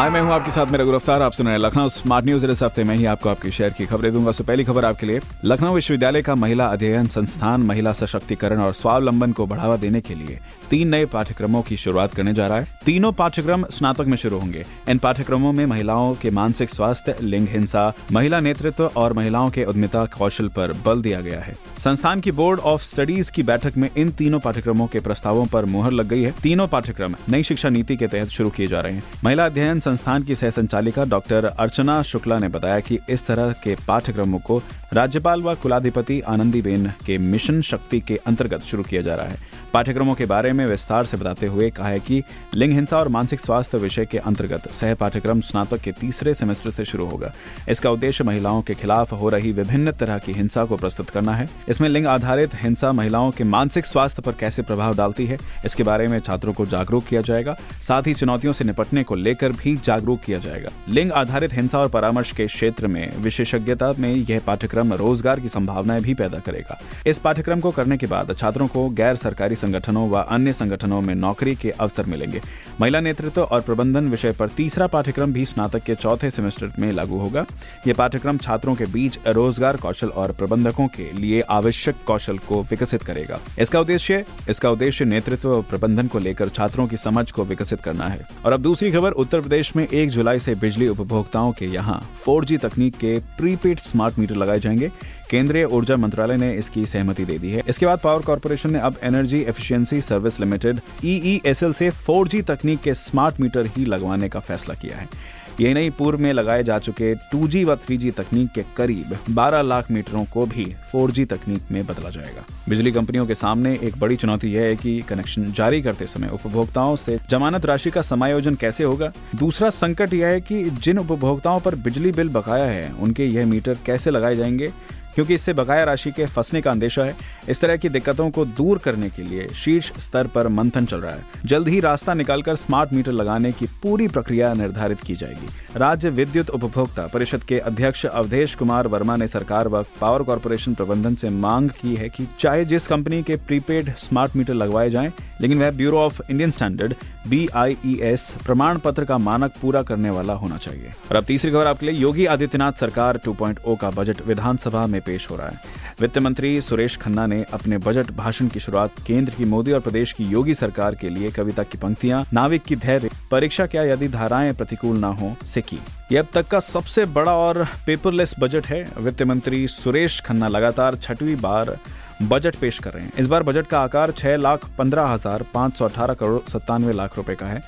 हाय, मैं हूँ आपके साथ मेरा गुरफ्तार, आप सुन रहे हैं लखनऊ स्मार्ट न्यूज़। इस हफ़्ते में ही आपको आपके शहर की खबरें दूँगा। सो पहली खबर आपके लिए, लखनऊ विश्वविद्यालय का महिला अध्ययन संस्थान महिला सशक्तिकरण और स्वावलंबन को बढ़ावा देने के लिए तीन नए पाठ्यक्रमों की शुरुआत करने जा रहा है। तीनों पाठ्यक्रम स्नातक में शुरू होंगे। इन पाठ्यक्रमों में महिलाओं के मानसिक स्वास्थ्य, लिंग हिंसा, महिला नेतृत्व और महिलाओं के उद्यमिता कौशल पर बल दिया गया है। संस्थान की बोर्ड ऑफ़ स्टडीज़ की बैठक में इन तीनों पाठ्यक्रमों के प्रस्तावों पर मुहर लग गई है। तीनों पाठ्यक्रम नई शिक्षा नीति के तहत शुरू किए जा रहे हैं। महिला अध्ययन संस्थान की सह संचालिका डॉक्टर अर्चना शुक्ला ने बताया कि इस तरह के पाठ्यक्रमों को राज्यपाल व कुलाधिपति आनंदीबेन के मिशन शक्ति के अंतर्गत शुरू किया जा रहा है। पाठ्यक्रमों के बारे में विस्तार से बताते हुए कहा है कि लिंग हिंसा और मानसिक स्वास्थ्य विषय के अंतर्गत सह पाठ्यक्रम स्नातक के तीसरे सेमेस्टर से शुरू होगा। इसका उद्देश्य महिलाओं के खिलाफ हो रही विभिन्न तरह की हिंसा को प्रस्तुत करना है। इसमें लिंग आधारित हिंसा महिलाओं के मानसिक स्वास्थ्य पर कैसे प्रभाव डालती है, इसके बारे में छात्रों को जागरूक किया जाएगा। साथ ही चुनौतियों से निपटने को लेकर भी जागरूक किया जाएगा। लिंग आधारित हिंसा और परामर्श के क्षेत्र में विशेषज्ञता में यह पाठ्यक्रम रोज़गार की संभावनाएँ भी पैदा करेगा। इस पाठ्यक्रम को करने के बाद छात्रों को गैर सरकारी संगठनों व अन्य संगठनों में नौकरी के अवसर मिलेंगे। महिला नेतृत्व और प्रबंधन विषय पर तीसरा पाठ्यक्रम भी स्नातक के चौथे सेमेस्टर में लागू होगा। यह पाठ्यक्रम छात्रों के बीच रोज़गार कौशल और प्रबंधकों के लिए आवश्यक कौशल को विकसित करेगा। इसका उद्देश्य इसका उद्देश्य नेतृत्व और प्रबंधन को लेकर छात्रों की समझ को विकसित करना है। और अब दूसरी खबर, उत्तर प्रदेश में 1 जुलाई से बिजली उपभोक्ताओं के यहाँ 4G तकनीक के प्रीपेड स्मार्ट मीटर लगाए जाएँगे। केंद्रीय ऊर्जा मंत्रालय ने इसकी सहमति दे दी है। इसके बाद पावर कॉरपोरेशन ने अब energy efficiency service limited EESL से 4G तकनीक के स्मार्ट मीटर ही लगवाने का फैसला किया है। ये नहीं पूर्व में लगाए जा चुके 2G व 3G तकनीक के करीब 12 लाख मीटरों को भी 4G तकनीक में बदला जाएगा। बिजली कंपनियों के सामने एक बड़ी चुनौती यह है कि कनेक्शन जारी करते समय उपभोक्ताओं से जमानत राशि का समायोजन कैसे होगा? दूसरा संकट यह है कि जिन उपभोक्ताओं पर बिजली बिल बकाया है, उनके यह मीटर कैसे लगाए जाएँगे? क्योंकि इससे बकाया राशि के फंसने का अंदेशा है। इस तरह की दिक्कतों को दूर करने के लिए शीर्ष स्तर पर मंथन चल रहा है। जल्द ही रास्ता निकालकर स्मार्ट मीटर लगाने की पूरी प्रक्रिया निर्धारित की जाएगी। राज्य विद्युत उपभोक्ता परिषद के अध्यक्ष अवधेश कुमार वर्मा ने सरकार व पावर कॉरपोरेशन प्रबंधन से मांग की है कि चाहे जिस कंपनी के प्रीपेड स्मार्ट मीटर लगवाए जाएँ, लेकिन वह ब्यूरो ऑफ़ इंडियन स्टैंडर्ड बी प्रमाण पत्र का मानक पूरा करने वाला होना चाहिए। और अब तीसरी खबर आपके लिए। योगी आदित्यनाथ सरकार 2.0 का बजट विधानसभा में पेश हो रहा है। वित्त मंत्री सुरेश खन्ना ने अपने बजट भाषण की शुरुआत केंद्र की मोदी और प्रदेश की योगी सरकार के लिए कविता की पंक्तियाँ, नाविक की धैर्य, परीक्षा क्या यदि धाराएँ प्रतिकूल ना हो से की ये अब तक का सबसे बड़ा और पेपरलेस बजट है। वित्त मंत्री सुरेश खन्ना लगातार छठवीं बार बजट पेश कर रहे हैं। इस बार बजट का आकार छह लाख पंद्रह हज़ार पाँच सौ अठारह करोड़ सत्तानवे लाख रुपए का है।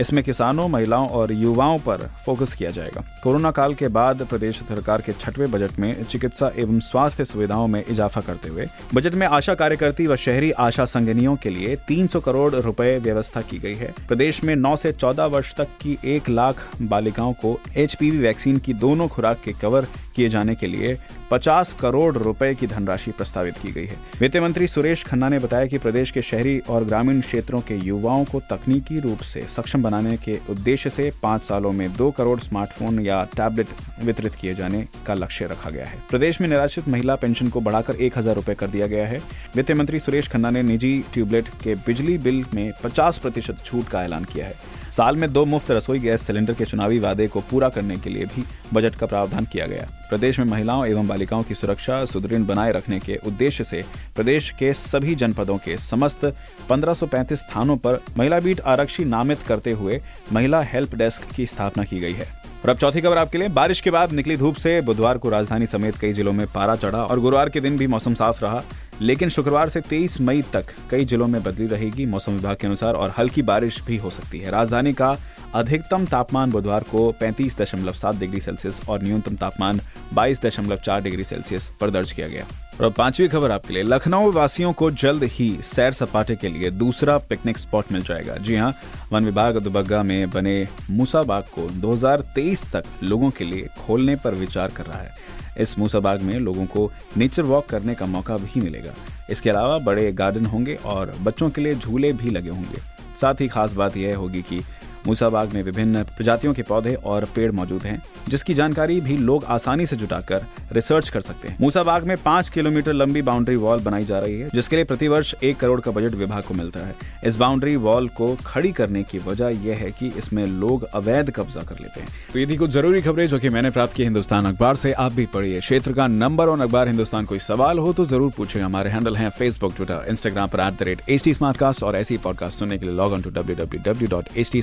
इसमें किसानों, महिलाओं और युवाओं पर फोकस किया जाएगा। कोरोना काल के बाद प्रदेश सरकार के छठवें बजट में चिकित्सा एवं स्वास्थ्य सुविधाओं में इजाफा करते हुए बजट में आशा कार्यकर्ती व शहरी आशा संगनियों के लिए 300 करोड़ रुपए व्यवस्था की गई है। प्रदेश में 9 से 14 वर्ष तक की एक लाख बालिकाओं को एचपीवी वैक्सीन की दोनों खुराक के कवर किए जाने के लिए 50 करोड़ रुपए की धनराशि प्रस्तावित की गई है। वित्त मंत्री सुरेश खन्ना ने बताया कि प्रदेश के शहरी और ग्रामीण क्षेत्रों के युवाओं को तकनीकी रूप से सक्षम बनाने के उद्देश्य से पाँच सालों में दो करोड़ स्मार्टफ़ोन या टैबलेट वितरित किए जाने का लक्ष्य रखा गया है। प्रदेश में निराश्रित महिला पेंशन को बढ़ाकर एक हज़ार रूपए कर दिया गया है। वित्त मंत्री सुरेश खन्ना ने निजी ट्यूबलेट के बिजली बिल में पचास प्रतिशत छूट का ऐलान किया है। साल में दो मुफ़्त रसोई गैस सिलेंडर के चुनावी वादे को पूरा करने के लिए भी बजट का प्रावधान किया गया। प्रदेश में महिलाओं एवं बालिकाओं की सुरक्षा सुदृढ़ बनाए रखने के उद्देश्य से प्रदेश के सभी जनपदों के समस्त 1535 स्थानों पर महिला बीट आरक्षी नामित करते हुए महिला हेल्प डेस्क की स्थापना की गई है। और अब चौथी खबर आपके लिए। बारिश के बाद निकली धूप से बुधवार को राजधानी समेत कई जिलों में पारा चढ़ा और गुरुवार के दिन भी मौसम साफ़ रहा। लेकिन शुक्रवार से 23 मई तक कई जिलों में बदली रहेगी मौसम विभाग के अनुसार और हल्की बारिश भी हो सकती है। राजधानी का अधिकतम तापमान बुधवार को पैंतीस दशमलव सात डिग्री सेल्सियस और न्यूनतम तापमान बाईस दशमलव चार डिग्री सेल्सियस पर दर्ज किया गया। और पांचवी खबर आपके लिए। लखनऊ वासियों को जल्द ही सैर सपाटे के लिए दूसरा पिकनिक स्पॉट मिल जाएगा। जी हाँ वन विभाग दुबग्गा में बने मूसा बाग को 2023 तक लोगों के लिए खोलने पर विचार कर रहा है। इस मूसा बाग में लोगों को नेचर वॉक करने का मौका भी मिलेगा। इसके अलावा बड़े गार्डन होंगे और बच्चों के लिए झूले भी लगे होंगे। साथ ही खास बात यह होगी कि मूसा बाग में विभिन्न प्रजातियों के पौधे और पेड़ मौजूद हैं, जिसकी जानकारी भी लोग आसानी से जुटाकर रिसर्च कर सकते हैं। मूसा बाग में पाँच किलोमीटर लंबी बाउंड्री वॉल बनाई जा रही है, जिसके लिए प्रतिवर्ष एक करोड़ का बजट विभाग को मिलता है। इस बाउंड्री वॉल को खड़ी करने की वजह यह है कि इसमें लोग अवैध कब्जा कर लेते हैं। तो ये थी कुछ ज़रूरी खबरें जो कि मैंने प्राप्त की हिंदुस्तान अखबार से, आप भी पढ़िए। क्षेत्र का नंबर और अखबार हिंदुस्तान कोई सवाल हो तो ज़रूर पूछे हमारे हैंडल हैं फेसबुक ट्विटर इंस्टाग्राम पर एट द रेट और ऐसी पॉडकास्ट सुनने के लिए log on to W W W dot H T